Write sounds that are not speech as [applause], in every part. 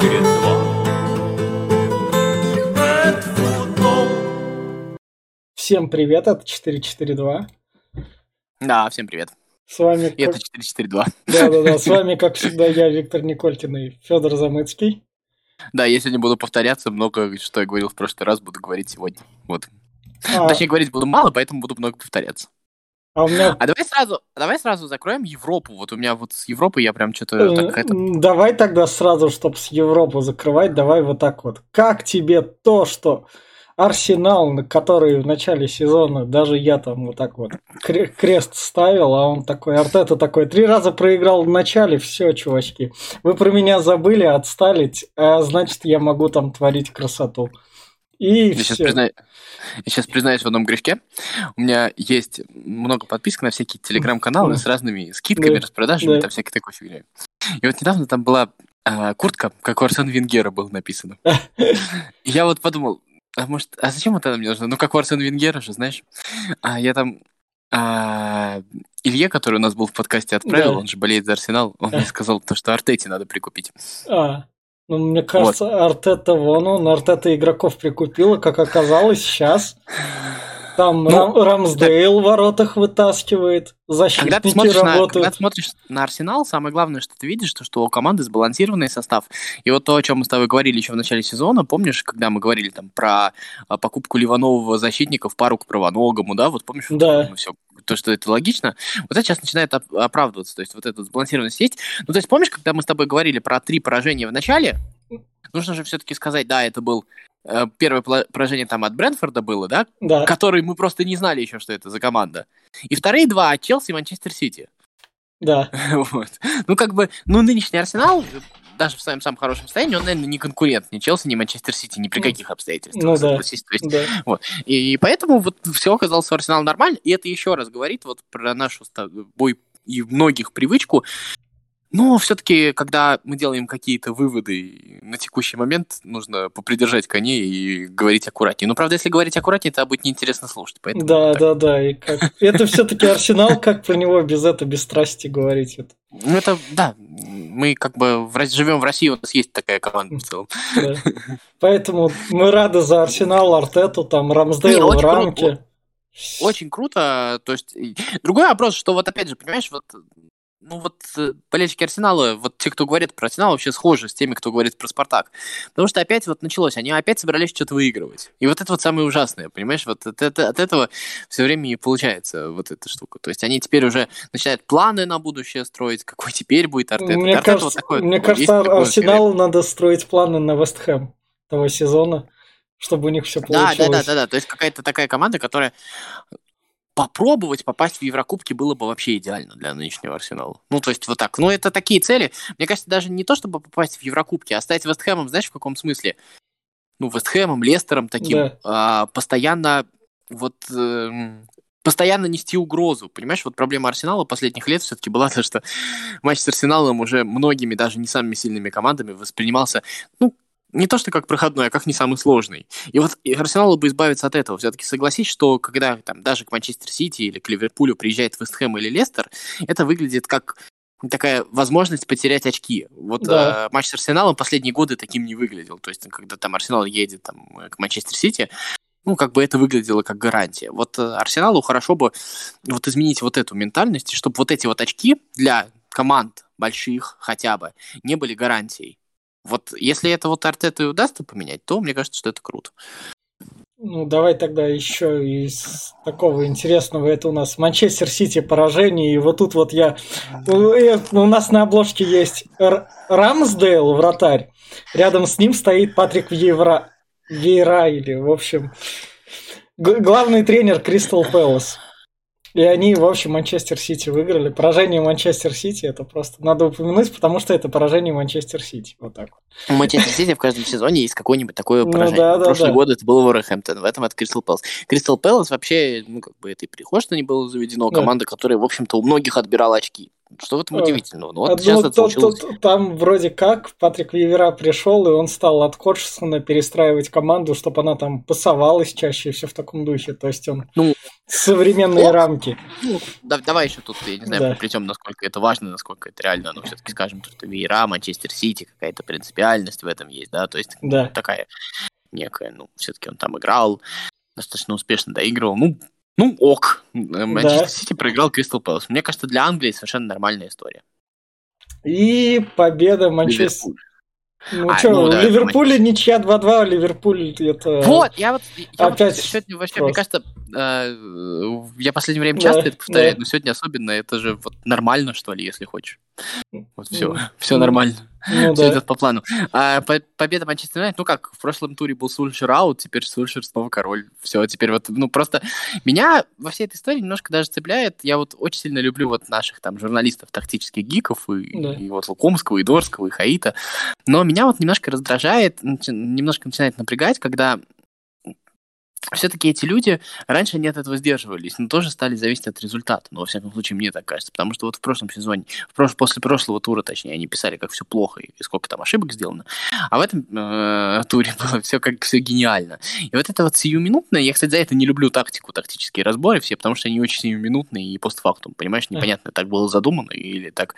Red Football. Всем привет, это 442. Да, всем привет. С вами, И как... это 442. да-да-да, с вами, [laughs] как всегда, я, Виктор Николькин и Федор Замыцкий. Да, я сегодня буду повторяться, много что я говорил в прошлый раз, буду говорить сегодня. Вот. А, Точнее, говорить буду мало, поэтому буду много повторяться. А меня... А давай сразу, давай сразу закроем Европу. Вот у меня вот с Европой я прям что-то так это... Давай тогда сразу, чтобы с Европу закрывать, давай вот так вот. Как тебе то, что Арсенал, на который в начале сезона даже я там вот так вот кре- крест ставил, а он такой, Артета такой, три раза проиграл в начале, все, чувачки, вы про меня забыли, отстали, а значит я могу там творить красоту. И Я сейчас, все. признаю- я сейчас признаюсь в одном грешке. У меня есть много подписок на всякие телеграм-каналы Да. с разными скидками, Да. распродажами, Да. там всякой такой фигней. И вот недавно там была а, куртка, как у Арсена Венгера было написано. [laughs] Я вот подумал, а может, а зачем это мне нужно? Ну, как у Арсена Венгера же, знаешь. А я там а, Илье, который у нас был в подкасте, отправил, Да. он же болеет за Арсенал, он мне сказал, то, что Артете надо прикупить. А, ну, мне кажется, Артета вон он, Артета игроков прикупила, как оказалось, сейчас. Там Ну, Рам- Рамсдейл в воротах вытаскивает, Когда ты, защитники смотришь на, когда работают. ты смотришь на Арсенал, самое главное, что ты видишь, то, что у команды сбалансированный состав. И вот то, о чем мы с тобой говорили еще в начале сезона, помнишь, когда мы говорили там про а, покупку Ливанового защитника в пару к правоногому, да, вот помнишь, Да. мы все, то, что это логично, вот это сейчас начинает оп- оправдываться, то есть вот эта сбалансированность есть. Ну, то есть помнишь, когда мы с тобой говорили про три поражения в начале, нужно же все-таки сказать, да, это был первое пла- поражение там от Брэнфорда было, да, Да, который мы просто не знали еще, что это за команда. И вторые два от Челси и Манчестер Сити. да. [laughs] Вот. Ну, как бы, ну, нынешний Арсенал, даже в своем самом хорошем состоянии, он, наверное, не конкурент ни Челси, ни Манчестер Сити, ни при каких обстоятельствах. Ну да. есть, да. и, поэтому вот все оказалось у Арсенала нормально, и это еще раз говорит вот про нашу с тобой и многих привычку. Но все-таки, когда мы делаем какие-то выводы, на текущий момент нужно попридержать коней и говорить аккуратнее. Но, правда, если говорить аккуратнее, это будет неинтересно слушать. Поэтому Да, да, да. И как... [laughs] Это все-таки Арсенал, как про него без этого, без страсти говорить. Это, Ну, это, да, мы как бы в, живем в России, у нас есть такая команда в целом. да. Поэтому мы рады за Арсенал, Артету, там Рамсдейл в круто. рамке. Очень круто, то есть... Другой вопрос, что вот опять же, понимаешь, вот ну вот э, болельщики Арсенала, вот те, кто говорит про Арсенал, вообще схожи с теми, кто говорит про Спартак. Потому что опять вот началось, они опять собрались что-то выигрывать. И вот это вот самое ужасное, понимаешь? Вот от, это- от этого все время и получается вот эта штука. То есть они теперь уже начинают планы на будущее строить, какой теперь будет Артета. Мне Артета кажется, вот такой, мне есть кажется Арсеналу надо строить планы на Вестхэм того сезона, чтобы у них все Да, получилось. да, да, да, да. То есть какая-то такая команда, которая попробовать попасть в Еврокубки было бы вообще идеально для нынешнего Арсенала. Ну, то есть вот так. Ну, это такие цели. Мне кажется, даже не то, чтобы попасть в Еврокубки, а стать Вестхэмом, знаешь, в каком смысле? Ну, Вестхэмом, Лестером таким. Да. а, постоянно вот... эм, постоянно нести угрозу, понимаешь? Вот проблема Арсенала последних лет все-таки была [laughs] то, что матч с Арсеналом уже многими, даже не самыми сильными командами воспринимался, ну, не то что как проходной, а как не самый сложный. И вот и Арсеналу бы избавиться от этого. Все-таки согласись, что когда там даже к Манчестер Сити или к Ливерпулю приезжает Вестхэм или Лестер, это выглядит как такая возможность потерять очки. Вот Да. э, матч с Арсеналом последние годы таким не выглядел. То есть, когда там Арсенал едет там, к Манчестер Сити, ну, как бы это выглядело как гарантия. Вот э, Арсеналу хорошо бы вот изменить вот эту ментальность, чтобы вот эти вот очки для команд больших хотя бы не были гарантией. Вот если это вот Артету и удастся поменять, то мне кажется, что это круто. Ну, давай тогда еще из такого интересного. Это у нас Манчестер Сити поражение. И вот тут вот я... э, У нас на обложке есть Р- Рамсдейл, вратарь. Рядом с ним стоит Патрик Вейра... Вейра или, в общем, г- главный тренер Кристал Пэлас. И они, в общем, Манчестер Сити выиграли. Поражение Манчестер Сити это просто надо упомянуть, потому что это поражение Манчестер Сити. Вот так. вот. У Манчестер Сити в каждом сезоне есть какое-нибудь такое [laughs] Ну поражение. да, в да, прошлый да. год это был Уоррехэмптон, в этом это Кристал Пэлас. Кристал Пэлас вообще, ну, как бы это и прихожно не было заведено, Да. команда, которая, в общем-то, у многих отбирала очки. Что в этом А, удивительного? Ну, вот А, сейчас ну, это то- получилось. то- там вроде как Патрик Вивера пришел, и он стал от Ходжсона перестраивать команду, чтобы она там пасовалась чаще и все в таком духе. То есть он Ну, современные Ок. рамки. Ну, да- давай еще тут, я не знаю, Да. приплетем, насколько это важно, насколько это реально, но все-таки скажем, что веера, Манчестер Сити, какая-то принципиальность в этом есть, да, то есть Да. такая некая, ну, все-таки он там играл, достаточно успешно доигрывал, ну, ну, ок. Манчестер Сити проиграл Кристал Пэлас. Мне кажется, для Англии совершенно нормальная история. И победа Манчестер. Ну А, что, ну в да, Ливерпуле ничья 2-2, Ливерпуль это... Вот, я вот, я вот опять сегодня вообще, просто. мне кажется, э, я в последнее время Да, часто это повторяю, да. но сегодня особенно, это же вот нормально, что ли, если хочешь. Вот все, Ну, [laughs] все нормально. Ну Все да. идет по плану. А, по- победа Манчестер Юнайтед, ну как, в прошлом туре был Сульшер аут, теперь Сульшер снова король. Все, теперь вот, ну просто меня во всей этой истории немножко даже цепляет. Я вот очень сильно люблю вот наших там журналистов, тактических гиков, и, Да. и вот Лукомского, и Дорского, и Хаита. Но меня вот немножко раздражает, немножко начинает напрягать, когда все-таки эти люди раньше они от этого сдерживались, но тоже стали зависеть от результата. Но, во всяком случае, мне так кажется. Потому что вот в прошлом сезоне, в прош- после прошлого тура, точнее, они писали, как все плохо и сколько там ошибок сделано. А в этом э, туре было все как все гениально. И вот это вот сиюминутное, я, кстати, за это не люблю тактику, тактические разборы все, потому что они очень сиюминутные и постфактум, понимаешь, непонятно, так было задумано или так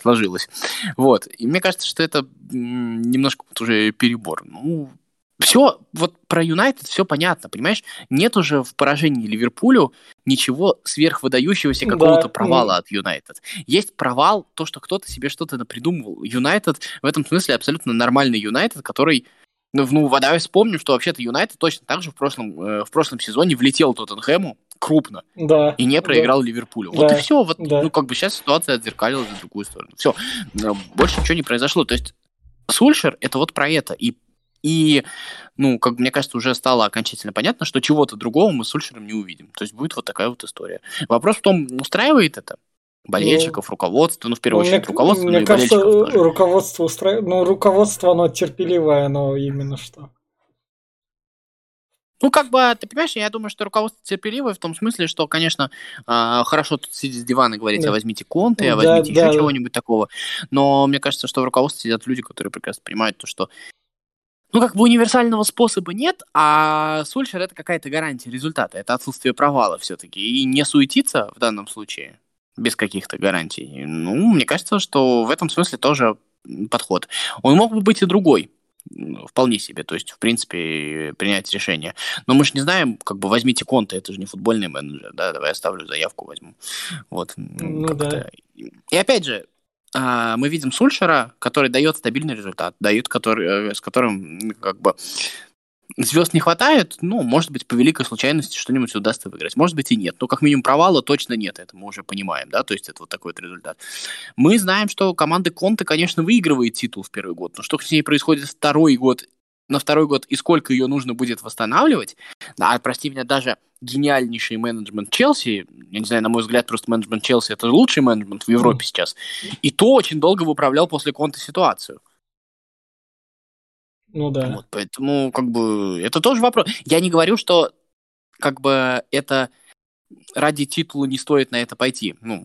сложилось. Вот. И мне кажется, что это немножко вот уже перебор. Ну, все, вот про Юнайтед все понятно, понимаешь? Нет уже в поражении Ливерпулю ничего сверхвыдающегося Да, какого-то ну. провала от Юнайтед. Есть провал, то, что кто-то себе что-то напридумывал. Юнайтед в этом смысле абсолютно нормальный Юнайтед, который ну, ну, давай вспомним, что вообще-то Юнайтед точно так же в прошлом, э, в прошлом сезоне влетел Тоттенхэму крупно Да. и не проиграл Ливерпулю. Вот Да. и все. Вот, Да. Ну, как бы сейчас ситуация отзеркалилась в другую сторону. Все. Больше ничего не произошло. То есть Сульшер это вот про это. И, и, ну, как мне кажется, уже стало окончательно понятно, что чего-то другого мы с Сульшером не увидим. То есть будет вот такая вот история. Вопрос в том, устраивает это болельщиков, руководство, ну, в первую Ну, очередь, мне, руководство, мне ну, и кажется, тоже. руководство устраивает. Ну, руководство, оно терпеливое, оно именно что. Ну, как бы, ты понимаешь, я думаю, что руководство терпеливое в том смысле, что, конечно, а, хорошо тут сидеть с дивана и говорить, Да. а возьмите конты, а Да, возьмите да, еще да. чего-нибудь такого. Но мне кажется, что в руководстве сидят люди, которые прекрасно понимают то, что ну, как бы универсального способа нет, а Сульшер это какая-то гарантия результата, это отсутствие провала все-таки. И не суетиться в данном случае без каких-то гарантий, ну, мне кажется, что в этом смысле тоже подход. Он мог бы быть и другой, м, вполне себе, то есть, в принципе, принять решение. Но мы же не знаем, как бы возьмите конты, это же не футбольный менеджер, да, давай оставлю заявку, возьму. Вот. Ну да. И опять же, а, мы видим Сульшера, который дает стабильный результат, дает, который, э, с которым как бы звезд не хватает, ну, может быть, по великой случайности что-нибудь удастся выиграть. Может быть и нет. Но как минимум провала точно нет, это мы уже понимаем, да, то есть это вот такой вот результат. Мы знаем, что команда Конте, конечно, выигрывает титул в первый год, но что с ней происходит второй год, на второй год и сколько ее нужно будет восстанавливать, а, прости меня, даже гениальнейший менеджмент Челси, я не знаю, на мой взгляд, просто менеджмент Челси это лучший менеджмент в Европе сейчас, и то очень долго выправлял после Конте ситуацию. Ну да. Вот, поэтому, как бы, это тоже вопрос. Я не говорю, что, как бы, это ради титула не стоит на это пойти. Ну,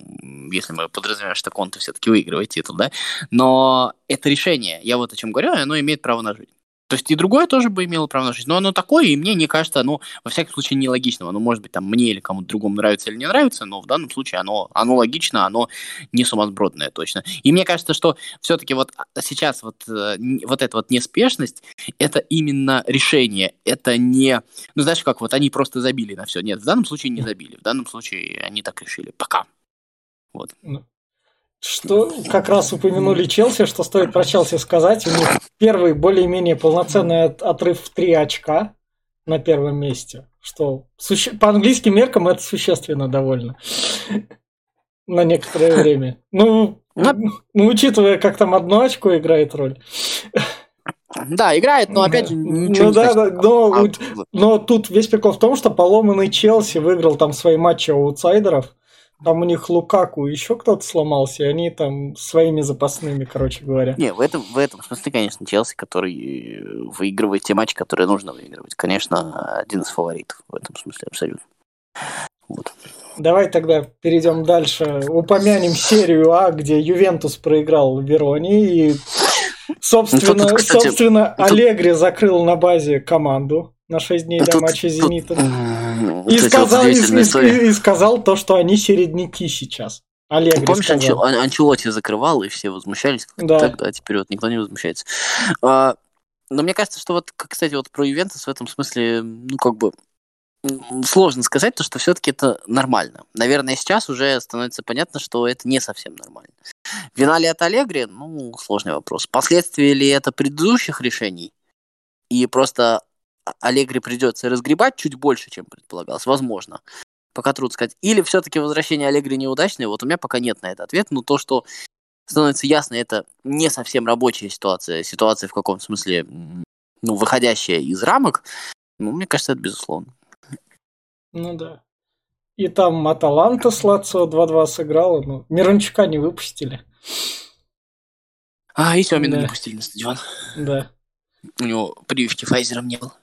если мы подразумеваем, что Конте все-таки выигрывает титул, да. Но это решение, я вот о чем говорю, оно имеет право на жизнь. То есть и другое тоже бы имело право на жизнь. Но оно такое, и мне не кажется, оно, во всяком случае, нелогичным. Оно может быть там мне или кому-то другому нравится или не нравится, но в данном случае оно, оно логично, оно не сумасбродное точно. И мне кажется, что все-таки вот сейчас вот, э, вот эта вот неспешность, это именно решение. Это не... Ну, знаешь, как вот они просто забили на все. Нет, в данном случае не забили. В данном случае они так решили. Пока. Вот. Что как раз упомянули Челси, что стоит про Челси сказать. У них первый более-менее полноценный от- отрыв в 3 очка на первом месте. Что суще- по английским меркам это существенно довольно. На некоторое время. Ну, Ну, ну, учитывая, как там одно очко играет роль. Да, играет, но опять же Ну ничего не да, да, но А, у- Но тут весь прикол в том, что поломанный Челси выиграл там свои матчи аутсайдеров. Там у них Лукаку еще кто-то сломался, и они там своими запасными, короче говоря. Не, в этом, в этом смысле, конечно, Челси, который э, выигрывает те матчи, которые нужно выигрывать. Конечно, один из фаворитов в этом смысле абсолютно. Вот. Давай тогда перейдем дальше. Упомянем серию А, где Ювентус проиграл Вероне, и собственно, Ну, тут, кстати, собственно тут- Аллегри закрыл на базе команду. На 6 дней Ну, до тут- матча с тут- вот И вот сказал, и, удивительные и- истории. и сказал то, что они середняки сейчас. Олег Помнишь, Анчел- сказал. Ан- Анчелотти закрывал, и все возмущались как Да. тогда, а теперь вот никто не возмущается. А, но мне кажется, что вот, кстати, вот про Ювентус в этом смысле, ну, как бы, сложно сказать, то, что все-таки это нормально. Наверное, сейчас уже становится понятно, что это не совсем нормально. Вина ли это Аллегри? Ну, сложный вопрос. Последствия ли это предыдущих решений? И просто Аллегри придется разгребать чуть больше, чем предполагалось? Возможно. Пока трудно сказать. Или все-таки возвращение Аллегри неудачное? Вот у меня пока нет на это ответа. Но то, что становится ясно, это не совсем рабочая ситуация. Ситуация в каком смысле, ну, выходящая из рамок. Ну, мне кажется, это безусловно. Ну да. И там Аталанта с Лацио 2-2 сыграла, но Мирончука не выпустили. А, и Семина Да. не пустили на стадион. Да. У него прививки Файзером не было.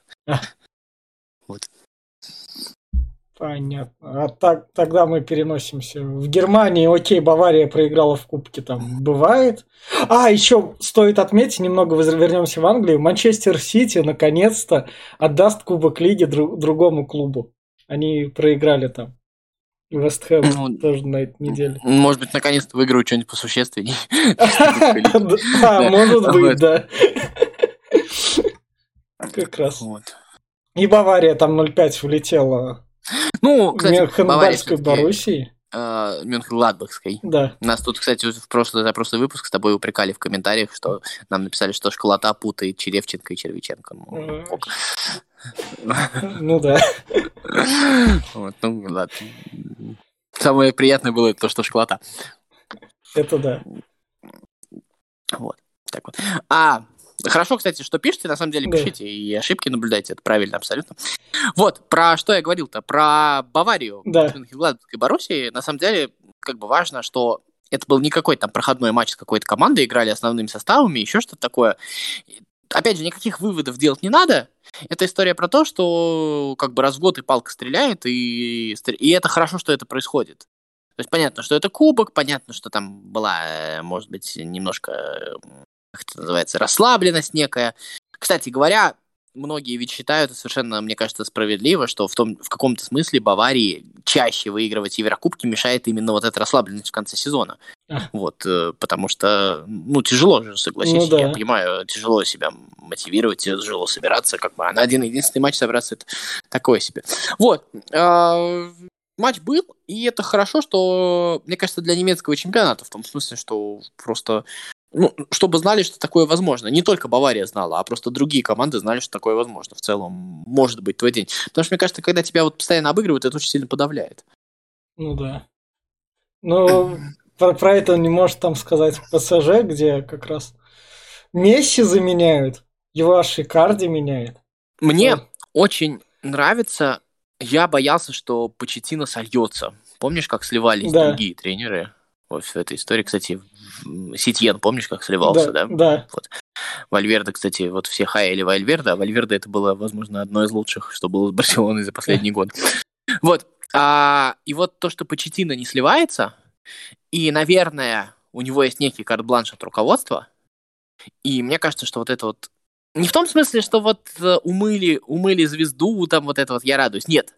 Понятно. А так, тогда мы переносимся в Германии. Окей, Бавария проиграла в Кубке, там бывает. А, еще стоит отметить, немного вернемся в Англию. Манчестер Сити наконец-то отдаст Кубок Лиги дру- другому клубу. Они проиграли там. И Вест Хэм Ну, тоже на этой неделе. Может быть, наконец-то выиграют что-нибудь посущественнее. [laughs] Да. может быть, Вот. да. Как раз. Вот. И Бавария там 0-5 влетела Ну, кстати, всё-таки, Боруссии. э, Мюнхен-Гладбахской. Да. Нас тут, кстати, в прошлый, за прошлый выпуск с тобой упрекали в комментариях, что нам написали, что школота путает Черевченко и Червиченко. Ну, ок. Ну да. Вот, ну, ладно. Самое приятное было то, что школота. Это да. Вот. Так вот. А, хорошо, кстати, что пишете, на самом деле Да. пишите и ошибки наблюдайте, это правильно абсолютно. Вот, про что я говорил-то, про Баварию, Да. И Боруссии, на самом деле, как бы важно, что это был не какой-то там проходной матч с какой-то командой, играли основными составами, еще что-то такое. Опять же, никаких выводов делать не надо. Это история про то, что как бы раз в год и палка стреляет, и, и это хорошо, что это происходит. То есть понятно, что это кубок, понятно, что там была, э, может быть, немножко, как это называется, расслабленность некая. Кстати говоря, многие ведь считают, и совершенно, мне кажется, справедливо, что в, том, в каком-то смысле Баварии чаще выигрывать Еврокубки мешает именно вот эта расслабленность в конце сезона. А. Вот, э, потому что, ну, тяжело же, согласись, Ну да. я понимаю, тяжело себя мотивировать, тяжело собираться, как бы, а на один единственный матч собраться, это такое себе. Вот, э, матч был, и это хорошо, что, мне кажется, для немецкого чемпионата, в том смысле, что просто, ну, чтобы знали, что такое возможно. Не только Бавария знала, а просто другие команды знали, что такое возможно. В целом, может быть твой день. Потому что, мне кажется, когда тебя вот постоянно обыгрывают, это очень сильно подавляет. Ну да. Ну, про, про это не может там сказать ПСЖ, где как раз Месси заменяют, его же Икарди меняет. Мне Да. очень нравится, я боялся, что Почеттино сольется. Помнишь, как сливались Да. другие тренеры? В этой истории, кстати, Сетьен, помнишь, как сливался, да? Да. Вальверде, кстати, вот все хаяли Вальверде, а Вальверде это было, возможно, одно из лучших, что было с Барселоной за последний год. Вот. А, и вот то, что Почетина не сливается, и, наверное, у него есть некий карт-бланш от руководства, и мне кажется, что вот это вот не в том смысле, что вот э, умыли, умыли звезду, там вот это вот я радуюсь. Нет.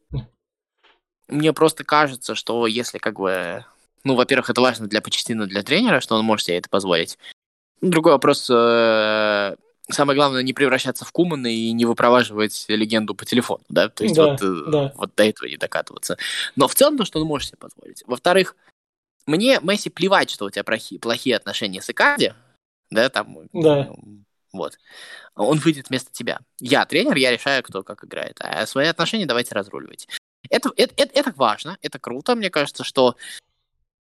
Мне просто кажется, что если как бы... Ну, во-первых, это важно для Почетина, для тренера, что он может себе это позволить. Другой вопрос. э, Самое главное, не превращаться в Кумана и не выпроваживать легенду по телефону, да? То есть Да, вот, э, да. вот до этого не докатываться. Но в целом то, что он может себе позволить. Во-вторых, мне, Месси, плевать, что у тебя плохие, плохие отношения с Икарди, да, там, Да. вот. Он выйдет вместо тебя. Я тренер, я решаю, кто как играет. А свои отношения давайте разруливать. Это, это, это, это важно, это круто, мне кажется, что...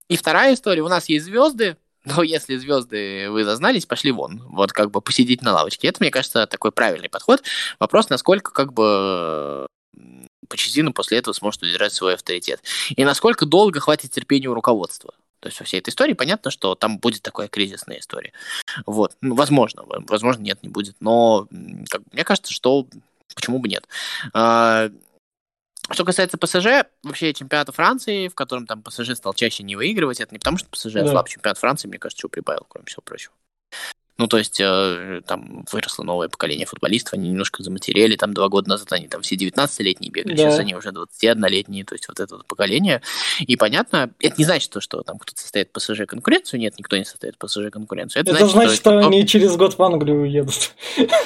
И вторая история, у нас есть звезды, но если звезды вы зазнались, пошли вон. Вот как бы посидеть на лавочке. Это, мне кажется, такой правильный подход. Вопрос, насколько как бы Почетину после этого сможет удержать свой авторитет. И насколько долго хватит терпения у руководства. То есть во всей этой истории понятно, что там будет такая кризисная история. Вот. Ну, возможно, возможно, нет, не будет. Но как мне кажется, что почему бы нет. Что касается ПСЖ, вообще чемпионата Франции, в котором там ПСЖ стал чаще не выигрывать, это не потому, что ПСЖ Да. слаб чемпионат Франции, мне кажется, что прибавил, кроме всего прочего. Ну, то есть, э, там выросло новое поколение футболистов, они немножко заматерели, там два года назад они там все 19-летние бегали, Да. сейчас они уже 21-летние, то есть вот это вот поколение. И понятно, это не значит, то, что там кто-то состоит ПСЖ конкуренцию, нет, никто не состоит ПСЖ конкуренцию. Это значит, что кто- они через год в Англию уедут.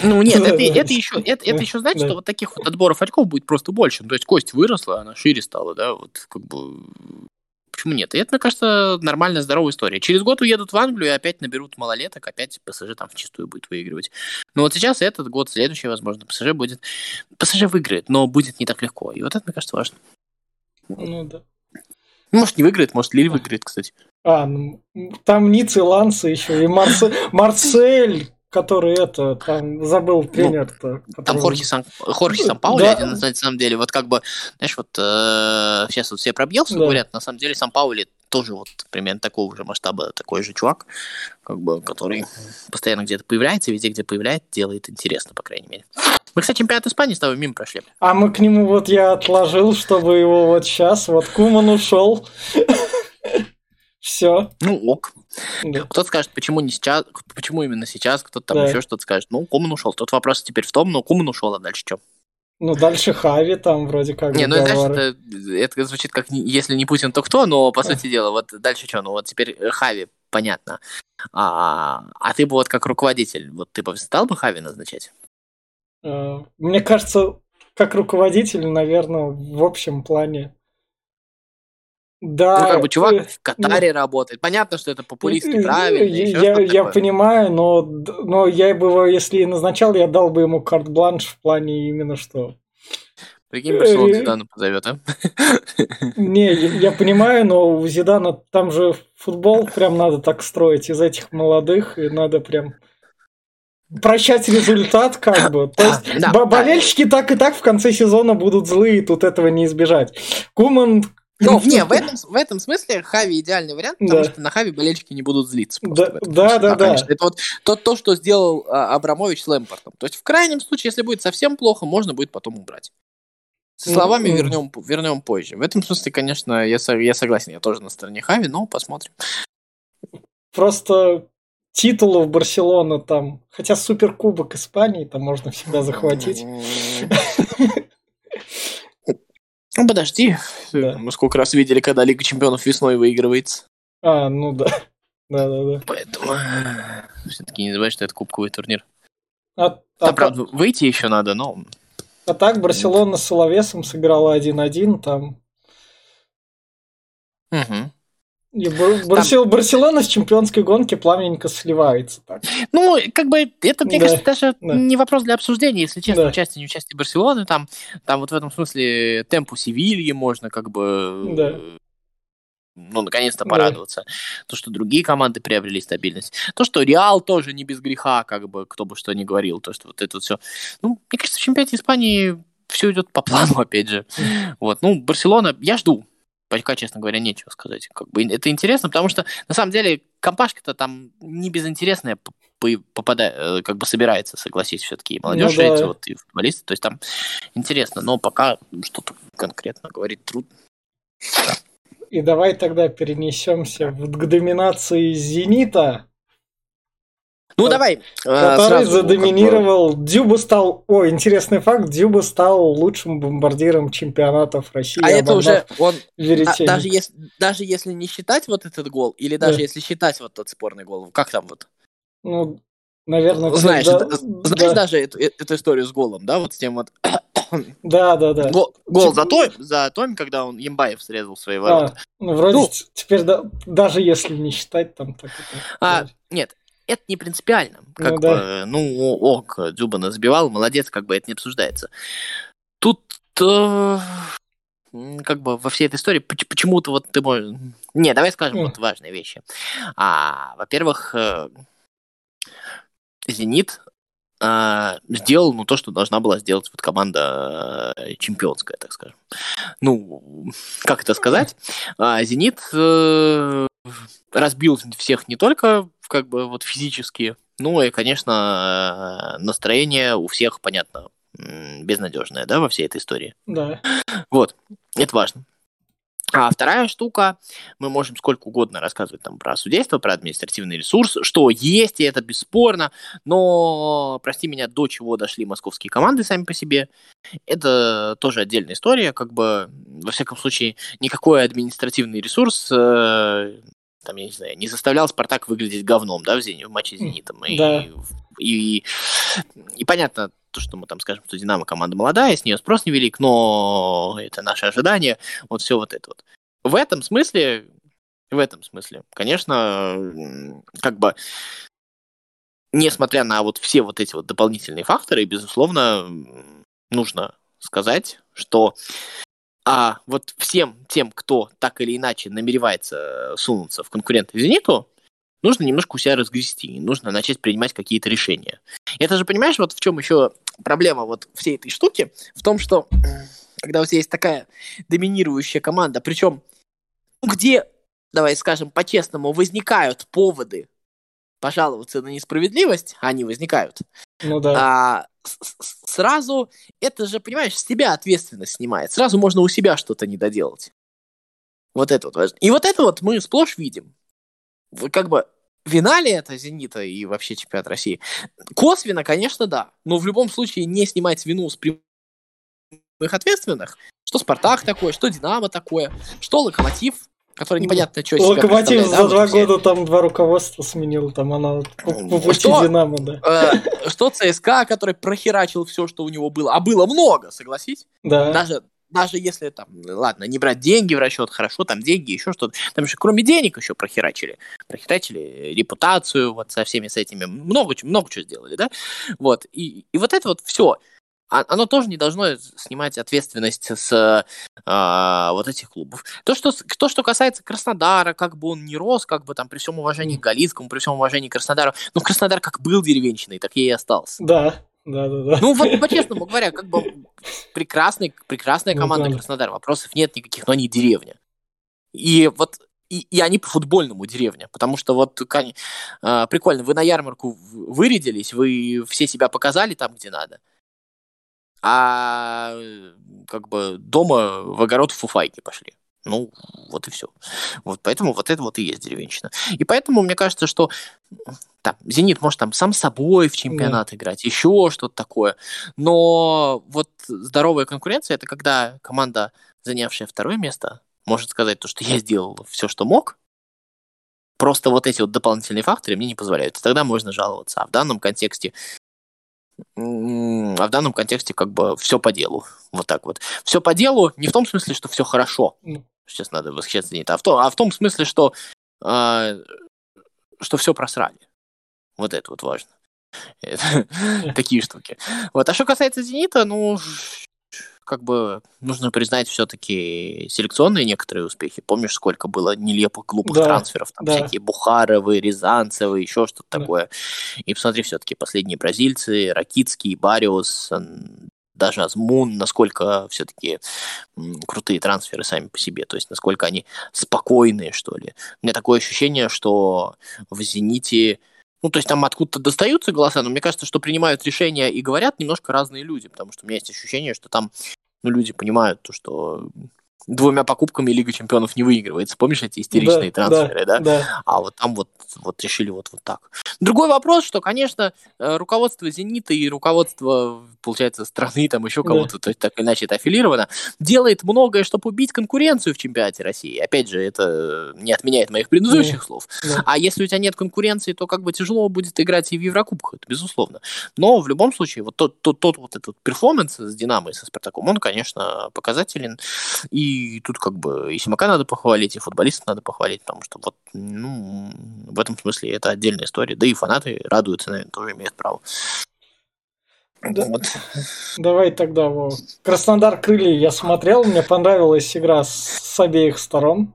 Ну нет, это, это еще, это, это еще значит, что вот таких вот отборов очков будет просто больше. Ну, то есть кость выросла, она шире стала, да, вот как бы... Почему нет? И это, мне кажется, нормальная, здоровая история. Через год уедут в Англию и опять наберут малолеток, опять ПСЖ там вчистую будет выигрывать. Но вот сейчас этот год, следующий, возможно, ПСЖ будет... ПСЖ выиграет, но будет не так легко. И вот это, мне кажется, важно. Ну да. Ну, Может, не выиграет, может, Лиль выиграет, кстати. А, ну, там Ниц и Ланса еще, и Марсе- Марсель, который это, там забыл тренер-то. Там который- Хорхе Сан, Хорхе Сан-Паули Да. один, на самом деле, вот как бы, знаешь, вот э, сейчас вот все про Бьелса Да. говорят, на самом деле Сан-Паули тоже вот примерно такого же масштаба, такой же чувак, как бы, который постоянно где-то появляется, везде, где появляется, делает интересно, по крайней мере. Мы, кстати, чемпионат Испании с тобой мимо прошли. А мы к нему вот я отложил, чтобы его вот сейчас, вот Куман ушел. Все. Ну, ок. Кто-то скажет, почему не сейчас, почему именно сейчас, кто-то там Да. еще что-то скажет. Ну, Куман ушел. Тот вопрос теперь в том, ну, Куман ушел, а дальше что? Ну, дальше Хави там вроде как Не, ну, договоры. это, это звучит как, если не Путин, то кто, но, по сути дела, вот дальше что? Ну, вот теперь э, Хави, понятно. А, а ты бы вот как руководитель, вот ты бы стал бы Хави назначать? Э, Мне кажется, как руководитель, наверное, в общем плане. Да. ну, как бы чувак э, в Катаре работает. Понятно, что это популистски Э, правильно, Я, я, такое. понимаю, но, но я бы его, если назначал, я дал бы ему карт-бланш в плане именно что. Прикинь, Барселона э, Зидана позовет, а? [laughs] Не, я, я понимаю, но у Зидана там же футбол прям надо так строить из этих молодых, и надо прям прощать результат, как бы. То есть Да, бо- да. болельщики так и так в конце сезона будут злые, тут этого не избежать. Куман... Ну, не, в этом, в этом смысле Хави идеальный вариант, потому Да. что на Хави болельщики не будут злиться. просто Да, в этом да, да, да. конечно. Это вот то, то, что сделал а, Абрамович с Лэмпортом. То есть в крайнем случае, если будет совсем плохо, можно будет потом убрать. Со словами Мгм. вернем, вернем позже. В этом смысле, конечно, я, я согласен, я тоже на стороне Хави, но посмотрим. Просто титулов Барселона там, хотя суперкубок Испании там можно всегда захватить. Ну, подожди. Да. Мы сколько раз видели, когда Лига Чемпионов весной выигрывается. А, ну да. Да, да, да. Поэтому все-таки не забывай, что это кубковый турнир. А, а та- правда, выйти еще надо, но... а так Барселона с Соловесом сыграла 1-1, там Мгм. И Бар- Барсел- Барселона с чемпионской гонки плавненько сливается. Так. Ну, как бы, это, мне Да, кажется, даже да. не вопрос для обсуждения, если честно, Да. участие, не участие Барселоны, там, там вот в этом смысле темпу Севильи можно как бы... Да. Ну, наконец-то Да. порадоваться. То, что другие команды приобрели стабильность. То, что Реал тоже не без греха, как бы, кто бы что ни говорил. То, что вот это все... Ну, мне кажется, в чемпионате Испании все идет по плану, [laughs] опять же. Вот, ну, Барселона, я жду. Пока, честно говоря, нечего сказать. Как бы это интересно, потому что на самом деле компашка-то там не безинтересная попадает, э, как бы собирается, согласись, все-таки и молодежь, Ну да. эти вот, и футболисты, то есть там интересно, но пока что-то конкретно говорить трудно. И давай тогда перенесемся к доминации Зенита, Ну, Да. давай. э, который сразу, ну, задоминировал. Дюба стал... О, интересный факт. Дюба стал лучшим бомбардиром чемпионатов России. как бы. А это уже, он, а, Веретенник. даже, если, даже если не считать вот этот гол, или даже Да. если считать вот тот спорный гол, как там вот? Ну, наверное... Знаешь, да, это- знаешь даже эту, э- эту историю с голом, да, вот с тем вот [coughs] Да, да, да. гол, гол за, Типа- то, за Томи, когда он Ембаев срезал свои ворота. А, ну, вроде Ну. теперь да- даже если не считать там так. А, нет, это не принципиально. Как Ну бы, да. ну, ок, Дзюбана забивал, молодец, как бы это не обсуждается. Тут э, как бы во всей этой истории поч- почему-то вот ты можешь... Не, давай скажем вот важные вещи. А, во-первых, э, Зенит а, сделал ну, то, что должна была сделать вот команда э, чемпионская, так скажем. Ну, как это сказать? А, Зенит э, разбил всех не только как бы вот физически, ну и, конечно, э, настроение у всех, понятно, безнадежное, да, во всей этой истории. Да. Вот, это важно. А вторая штука, мы можем сколько угодно рассказывать там про судейство, про административный ресурс, что есть, и это бесспорно, но, прости меня, до чего дошли московские команды сами по себе, это тоже отдельная история, как бы, во всяком случае, никакой административный ресурс э, там, я не знаю, не заставлял Спартак выглядеть говном, да, в, Зене, в матче с Зенитом. И, да. и, и, и понятно, то, что мы там скажем, что Динамо команда молодая, с нее спрос невелик, но это наше ожидание, вот все вот это вот. В этом смысле, в этом смысле, конечно, как бы, несмотря на вот все вот эти вот дополнительные факторы, безусловно, нужно сказать, что а вот всем тем, кто так или иначе намеревается сунуться в конкуренты Зениту, нужно немножко у себя разгрести, нужно начать принимать какие-то решения. Это же, понимаешь, вот в чем еще проблема вот всей этой штуки, в том, что [clears throat] когда у тебя есть такая доминирующая команда, причем ну, где, давай скажем по-честному, возникают поводы пожаловаться на несправедливость, а они возникают, ну да. а, сразу это же, понимаешь, с тебя ответственность снимает. Сразу можно у себя что-то не доделать. Вот это вот важно. И вот это вот мы сплошь видим. Как бы вина ли это «Зенита» и вообще чемпионат России? Косвенно, конечно, да. Но в любом случае не снимать вину с прямых ответственных. Что «Спартак» такое, что «Динамо» такое, что «Локомотив» который непонятно, что Локомотив за два года там два руководства сменил, там она по пути что, Динамо, да. Э, что ЦСКА, который прохерачил все, что у него было, а было много, согласись? Да. Даже даже если там, ладно, не брать деньги в расчет, хорошо, там деньги, еще что-то. Там еще кроме денег еще прохерачили. Прохерачили репутацию вот со всеми с этими. Много, много чего сделали, да? Вот. И, и вот это вот все. А, оно тоже не должно снимать ответственность с а, вот этих клубов. То что, то, что касается Краснодара, как бы он ни рос, как бы там при всем уважении к Галицкому, при всем уважении к Краснодару, ну, Краснодар как был деревенщиной, так и остался. Да, да, да, да. Ну, вот по-честному говоря, как бы прекрасный, прекрасная ну, команда ну, Краснодар, вопросов нет никаких, но они деревня. И вот и, и они по футбольному деревня, потому что вот э, прикольно, вы на ярмарку вырядились, вы все себя показали там, где надо, а как бы дома в огород фуфайки пошли. Ну, вот и все. Вот поэтому вот это вот и есть деревенщина. И поэтому мне кажется, что там, Зенит может там сам собой в чемпионат да. играть, еще что-то такое. Но вот здоровая конкуренция это когда команда, занявшая второе место, может сказать то, что я сделал все, что мог. Просто вот эти вот дополнительные факторы мне не позволяют. Тогда можно жаловаться. А в данном контексте а в данном контексте как бы все по делу. Вот так вот. Все по делу не в том смысле, что все хорошо. Сейчас надо восхищаться не а в том, а в том смысле, что, э, что все просрали. Вот это вот важно. [laughs] Такие штуки. Вот. А что касается Зенита, ну, как бы нужно признать все-таки селекционные некоторые успехи. Помнишь, сколько было нелепых глупых да, трансферов? Там да. всякие Бухаровы, Рязанцевы, еще что-то да. такое. И посмотри, все-таки последние бразильцы, Ракицкий, Бариус, даже Азмун, насколько все-таки крутые трансферы сами по себе, то есть насколько они спокойные, что ли. У меня такое ощущение, что в «Зените» Ну, то есть там откуда-то достаются голоса, но мне кажется, что принимают решения и говорят немножко разные люди, потому что у меня есть ощущение, что там ну, люди понимают то, что двумя покупками Лига Чемпионов не выигрывается. Помнишь эти истеричные да, трансферы, да, да? да? А вот там вот, вот решили вот, вот так. Другой вопрос, что, конечно, э, руководство «Зенита» и руководство, получается, страны, там еще кого-то, да. то есть так или иначе это аффилировано, делает многое, чтобы убить конкуренцию в чемпионате России. Опять же, это не отменяет моих предыдущих да. слов. Да. А если у тебя нет конкуренции, то как бы тяжело будет играть и в Еврокубках, это безусловно. Но в любом случае, вот тот, тот, тот вот этот перформанс с «Динамо» и со «Спартаком», он, конечно, показателен. И тут как бы и Симака надо похвалить, и футболистов надо похвалить, потому что вот, ну, в этом смысле это отдельная история. Да и фанаты радуются, наверное, тоже имеют право. Да. Вот. Давай тогда. Краснодар крылья я смотрел, мне понравилась игра с обеих сторон.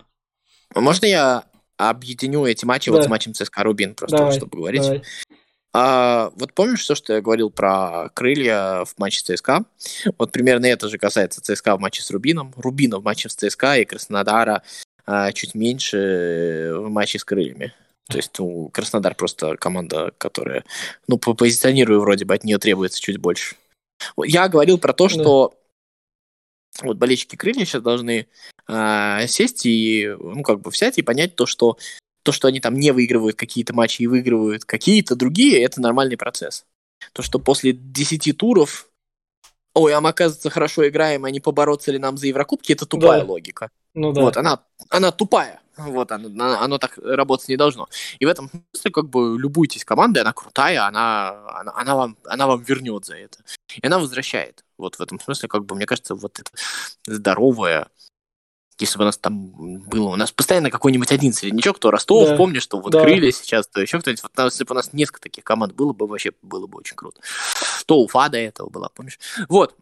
Можно я объединю эти матчи да. вот с матчем ЦСКА Рубин, просто давай, чтобы говорить? Давай. А, вот помнишь то, что я говорил про крылья в матче с ЦСКА? Вот примерно это же касается ЦСКА в матче с Рубином, Рубина в матче с ЦСКА и Краснодара а, чуть меньше в матче с крыльями. То есть ну, Краснодар просто команда, которая, ну, по позиционирую вроде бы от нее требуется чуть больше. Я говорил про то, что вот болельщики крылья сейчас должны э, сесть и, ну, как бы взять и понять то, что то, что они там не выигрывают какие-то матчи и выигрывают какие-то другие, это нормальный процесс. То, что после 10 туров ой, а мы, оказывается, хорошо играем, а не побороться ли нам за Еврокубки, это тупая да. логика. Ну да. Вот, она, она тупая. Вот, оно, оно так работать не должно. И в этом смысле, как бы, любуйтесь командой, она крутая, она, она, она, вам, она вам вернет за это. И она возвращает. Вот в этом смысле, как бы, мне кажется, вот это здоровое, если бы у нас там было, у нас постоянно какой-нибудь один середнячок, то Ростов, да. помнишь, что вот да. крылья сейчас, то еще кто-нибудь, вот, если бы у нас несколько таких команд было бы, вообще было бы очень круто. То Уфа до этого была, помнишь? Вот.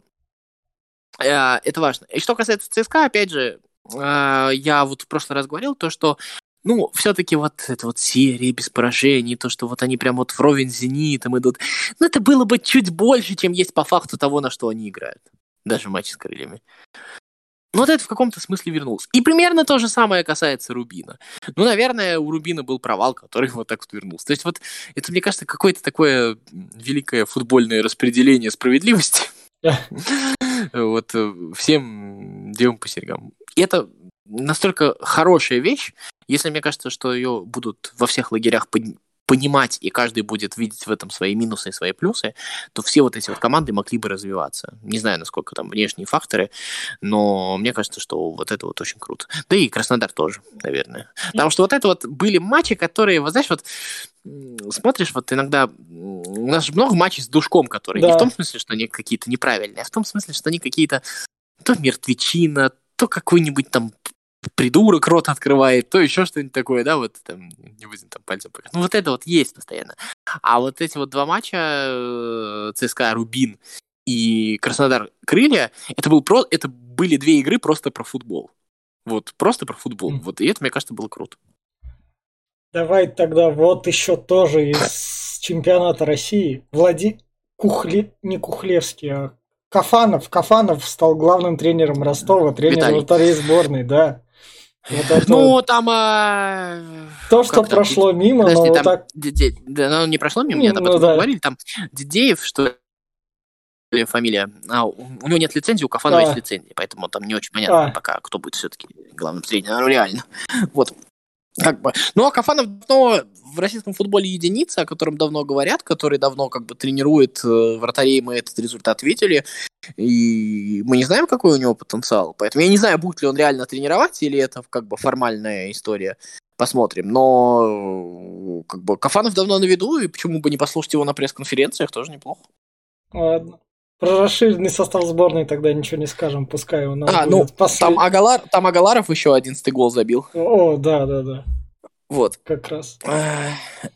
Э, это важно. И что касается ЦСКА, опять же, э, я вот в прошлый раз говорил то, что ну, все-таки вот эта вот серия без поражений, то, что вот они прям вот вровень с «Зенитом» идут, ну, это было бы чуть больше, чем есть по факту того, на что они играют. Даже в матче с крыльями. Вот это в каком-то смысле вернулся. И примерно то же самое касается Рубина. Ну, наверное, у Рубина был провал, который [laughs] вот так вот вернулся. То есть вот это, мне кажется, какое-то такое великое футбольное распределение справедливости. [laughs] Вот э, всем девам по серьгам. И это настолько хорошая вещь, если мне кажется, что ее будут во всех лагерях понимать, и каждый будет видеть в этом свои минусы и свои плюсы, то все вот эти вот команды могли бы развиваться. Не знаю, насколько там внешние факторы, но мне кажется, что вот это вот очень круто. Да и Краснодар тоже, наверное. Потому что вот это вот были матчи, которые, вот знаешь, вот смотришь, вот иногда у нас же много матчей с душком, которые да. не в том смысле, что они какие-то неправильные, а в том смысле, что они какие-то то мертвечина, то какой-нибудь там придурок рот открывает, то еще что-нибудь такое, да, вот там, не будем там пальцем показать. Ну, вот это вот есть постоянно. А вот эти вот два матча э, ЦСКА Рубин и Краснодар Крылья, это, был про... это были две игры просто про футбол. Вот, просто про футбол. Mm. Вот, и это, мне кажется, было круто. Давай тогда вот еще тоже из чемпионата России. Влади... Кухли... Не Кухлевский, а Кафанов. Кафанов стал главным тренером Ростова, тренером вратарей сборной, да. Вот это ну, вот. там... А... То, что прошло мимо, Подожди, но там, так... Д- да, ну, не прошло мимо, мне об этом ну, да. говорили, там Дидеев, что ли, фамилия, а, у, него нет лицензии, у Кафанова а. есть лицензия, поэтому там не очень понятно а. пока, кто будет все-таки главным тренером, ну, реально. Вот. Как бы. Ну, а Кафанов давно в российском футболе единица, о котором давно говорят, который давно как бы тренирует э, вратарей, мы этот результат видели, и мы не знаем, какой у него потенциал. Поэтому я не знаю, будет ли он реально тренировать, или это как бы формальная история. Посмотрим. Но как бы Кафанов давно на виду, и почему бы не послушать его на пресс-конференциях, тоже неплохо. Ладно. Про расширенный состав сборной тогда ничего не скажем, пускай у нас А, ну, послед... там, Агалар, там Агаларов еще одиннадцатый гол забил. О, да, да, да. Вот. Как раз.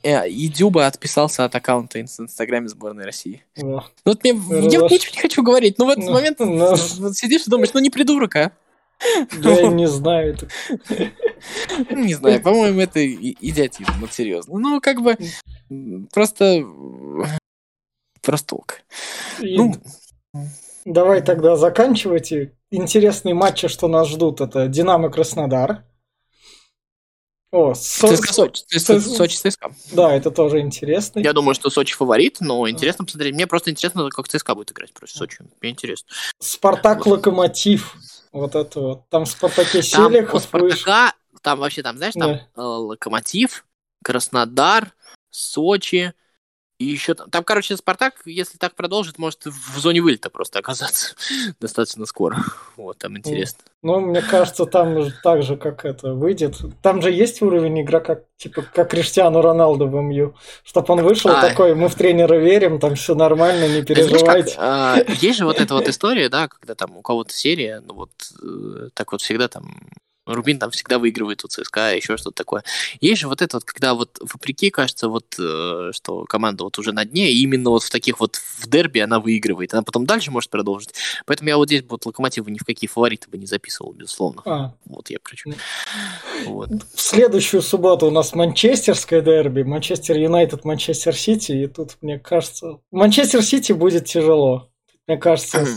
Э, и Дюба отписался от аккаунта в Инстаграме сборной России. О. Ну вот мне, я вот ничего не хочу говорить, но в этот ну, момент ну, сидишь и думаешь, ну не придурок, а? Я не знаю. Это. [laughs] Не знаю, по-моему, это идиотизм, вот серьезно. Ну, как бы, просто... Просток. Ну... Давай тогда заканчивайте. Интересные матчи, что нас ждут, это Динамо Краснодар. О, Со... ЦСКА Сочи. ЦСКА, Сочи ЦСКА. Да, это тоже интересно. Я думаю, что Сочи фаворит, но интересно посмотреть. Мне просто интересно, как ЦСКА будет играть против Сочи. Мне интересно. Спартак Локомотив. Вот это вот. Там в Спартаке Селихов. Спартака, там вообще, там, знаешь, там да. Э, Локомотив, Краснодар, Сочи, и еще там, там, короче, Спартак, если так продолжит, может в зоне вылета просто оказаться [laughs] достаточно скоро. Вот, там интересно. Ну, мне кажется, там так же, как это выйдет. Там же есть уровень игрока, типа, как Криштиану Роналду в МЮ. Чтоб он вышел а, такой, мы в тренера верим, там все нормально, не переживайте. Знаешь, как, а, есть же вот эта вот история, да, когда там у кого-то серия, ну вот э, так вот всегда там Рубин там всегда выигрывает у ЦСКА, еще что-то такое. Есть же вот это вот, когда вот вопреки кажется, вот, э, что команда вот уже на дне, и именно вот в таких вот в дерби она выигрывает, она потом дальше может продолжить. Поэтому я вот здесь вот Локомотива ни в какие фавориты бы не записывал, безусловно. А. Вот я хочу. Вот. В следующую субботу у нас манчестерское дерби, Манчестер Юнайтед, Манчестер Сити, и тут, мне кажется, Манчестер Сити будет тяжело. Мне кажется,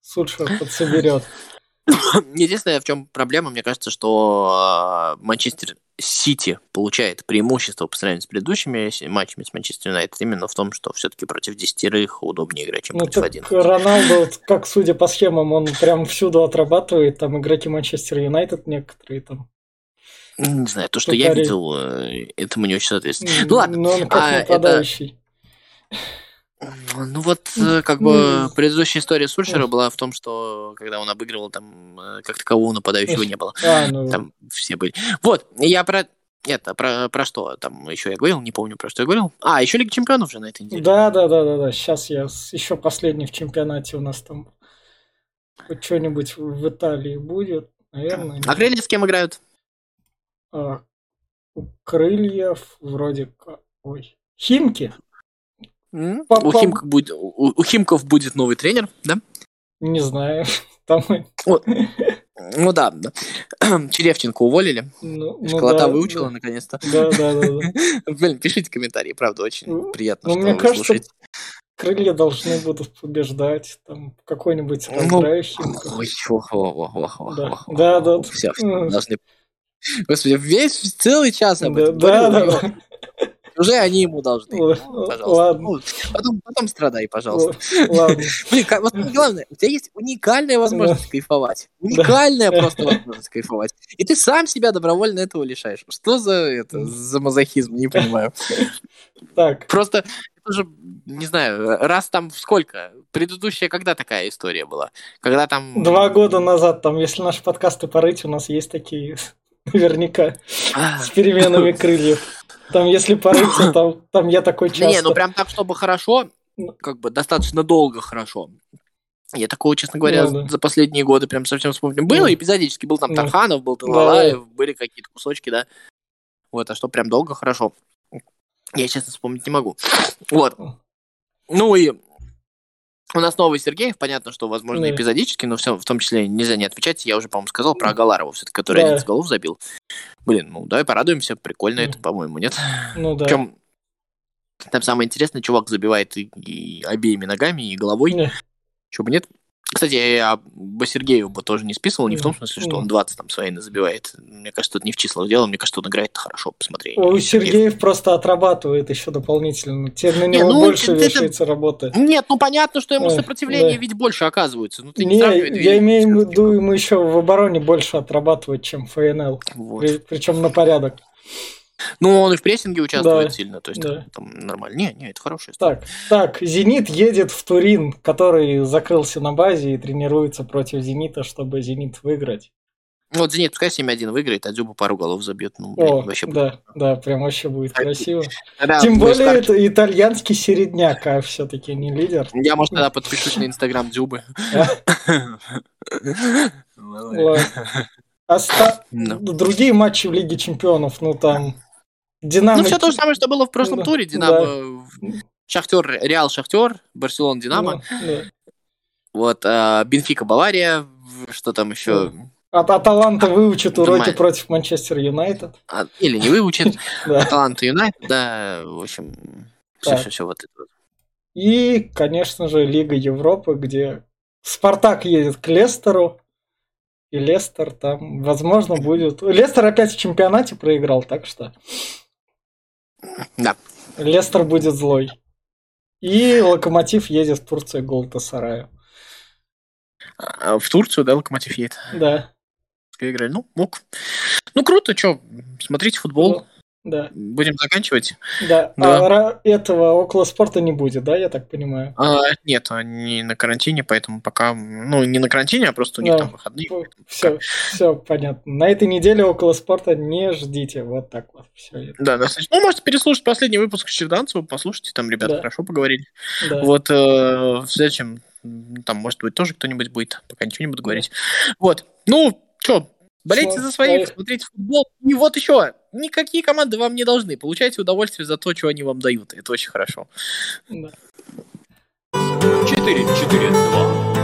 Сульшер подсоберет. [coughs] Единственное, в чем проблема, мне кажется, что э, Манчестер Сити получает преимущество по сравнению с предыдущими матчами с Манчестер Юнайтед именно в том, что все-таки против десятерых удобнее играть, чем Ну против один. Роналдо, вот как судя по схемам, он прям всюду отрабатывает. Там игроки Манчестер Юнайтед некоторые там. Не знаю, то, что я Повтори. видел, э, этому не очень соответствует. Ну ладно, Но он как а, это- нападающий. Ну вот, э, как бы, предыдущая история Сульшера была в том, что когда он обыгрывал, там э, как такового нападающего не было. А, ну, Там все были. Вот, я про это, про, про что там еще я говорил, не помню, про что я говорил. А, еще Лига Чемпионов же на этой неделе. да, да, да, да, да. Сейчас я еще последний в чемпионате у нас там хоть что-нибудь в Италии будет, наверное. А крылья с кем играют? А, у крыльев вроде как... Ой. Химки? М? По- У, Химков будет, у, у Химков будет новый тренер, да? Не знаю. [laughs] Там, [laughs] Ну да, да. [clears throat] Черевченко уволили. ну, ну Школота да, выучила да. наконец-то. Да, да, да, да. [laughs] Блин, пишите комментарии, правда, очень Ну, приятно, ну, что мне вы кажется, слушаете. Крылья должны будут побеждать. Там какой-нибудь Ну, ох, ох, Да, да, да. Все, должны... Господи, весь целый час об этом да, да, да. Уже они ему должны. Ну, пожалуйста. ладно. Ну, Потом, потом страдай, пожалуйста. Ладно. [laughs] Блин, вот [laughs] главное, у тебя есть уникальная возможность кайфовать. Уникальная [laughs] просто возможность кайфовать. И ты сам себя добровольно этого лишаешь. Что за это, за мазохизм, не понимаю. Так, Просто, это же, не знаю, раз там сколько? Предыдущая когда такая история была? Когда там... два года назад, там, если наши подкасты порыть, у нас есть такие наверняка А, с переменами крыльев. Там, если порыть, то [laughs] там, там я такой да часто. Не, ну прям так, чтобы хорошо, как бы достаточно долго хорошо. Я такого, честно говоря, Ну да. за последние годы прям совсем вспомню. Было Ну. эпизодически, был там Ну. Тарханов, был Да, Талалаев, были какие-то кусочки, да. Вот, а что прям долго хорошо. Я, честно, вспомнить не могу. Вот. Ну и у нас новый Сергеев, понятно, что, возможно, Да. эпизодически, но все, в том числе нельзя не отвечать. Я уже, по-моему, сказал про Галарова, все-таки, который Да. 11 голов забил. Блин, ну давай порадуемся, прикольно Да. это, по-моему, нет? Ну да. Причем там самое интересное, чувак забивает и, и обеими ногами, и головой. Не. Чего бы нет. Кстати, я бы Сергею бы тоже не списывал, не в том смысле, что он 20 там своей забивает. Мне кажется, это не в числах дело, мне кажется, он играет хорошо, посмотри. У Сергеев просто отрабатывает еще дополнительно. Тебе на Не, него ну, больше это- вешается работы. Нет, ну понятно, что ему Ой, сопротивление да. ведь больше оказывается. Ну ты не, Не, я имею в виду, ему еще в обороне больше отрабатывать, чем ФНЛ. Вот. Причем на порядок. Ну, он и в прессинге участвует Да, сильно, то есть да. там нормально. Не, не, это хорошая история. Так, так, Зенит едет в Турин, который закрылся на базе и тренируется против Зенита, чтобы Зенит выиграть. Ну, Вот Зенит пускай 7-1 выиграет, а Дзюба пару голов забьет. Ну, блин, О, вообще будет. да, да, прям вообще будет Так, красиво. Да, Тем более старт- это итальянский середняк, а все-таки не лидер. Я, может, тогда подпишусь на инстаграм Дзюбы. [laughs] Оста- Ну. Другие матчи в Лиге Чемпионов, ну там Динамо... Ну, все то же самое, что было в прошлом Да, туре. Динамо, Шахтер, Реал, Шахтер, Барселона, Динамо. Ну, да. Вот, а, Бенфика, Бавария, что там еще? От Аталанта выучит уроки Нормально. против Манчестер Юнайтед. А, или не выучит. [laughs] Да. Талант Юнайтед, да, в общем, все, Так. все, все вот это. вот. И, конечно же, Лига Европы, где Спартак едет к Лестеру. И Лестер там, возможно, будет... Лестер опять в чемпионате проиграл, так что Да. Лестер будет злой. И Локомотив едет в Турцию Голтасараю. А В Турцию, да, Локомотив едет. Да. Играли. Ну, мог. Ну, круто, что, смотрите футбол. Да. Будем заканчивать. Да. Да. А этого около спорта не будет, да, я так понимаю? А, нет, они на карантине, поэтому пока... Ну, не на карантине, а просто у них Да. там выходные. Все, все понятно. На этой неделе около спорта не ждите. Вот так вот. Все. Да, достаточно. Ну, можете переслушать последний выпуск Черданцева, послушайте, там ребята Да. хорошо поговорили. Да. Вот э, в следующем, там, может быть, тоже кто-нибудь будет, пока ничего не буду говорить. Вот, ну, что, болейте за своих, смотрите футбол. И вот еще, никакие команды вам не должны. Получайте удовольствие за то, что они вам дают. Это очень хорошо. Да. 4-4-2.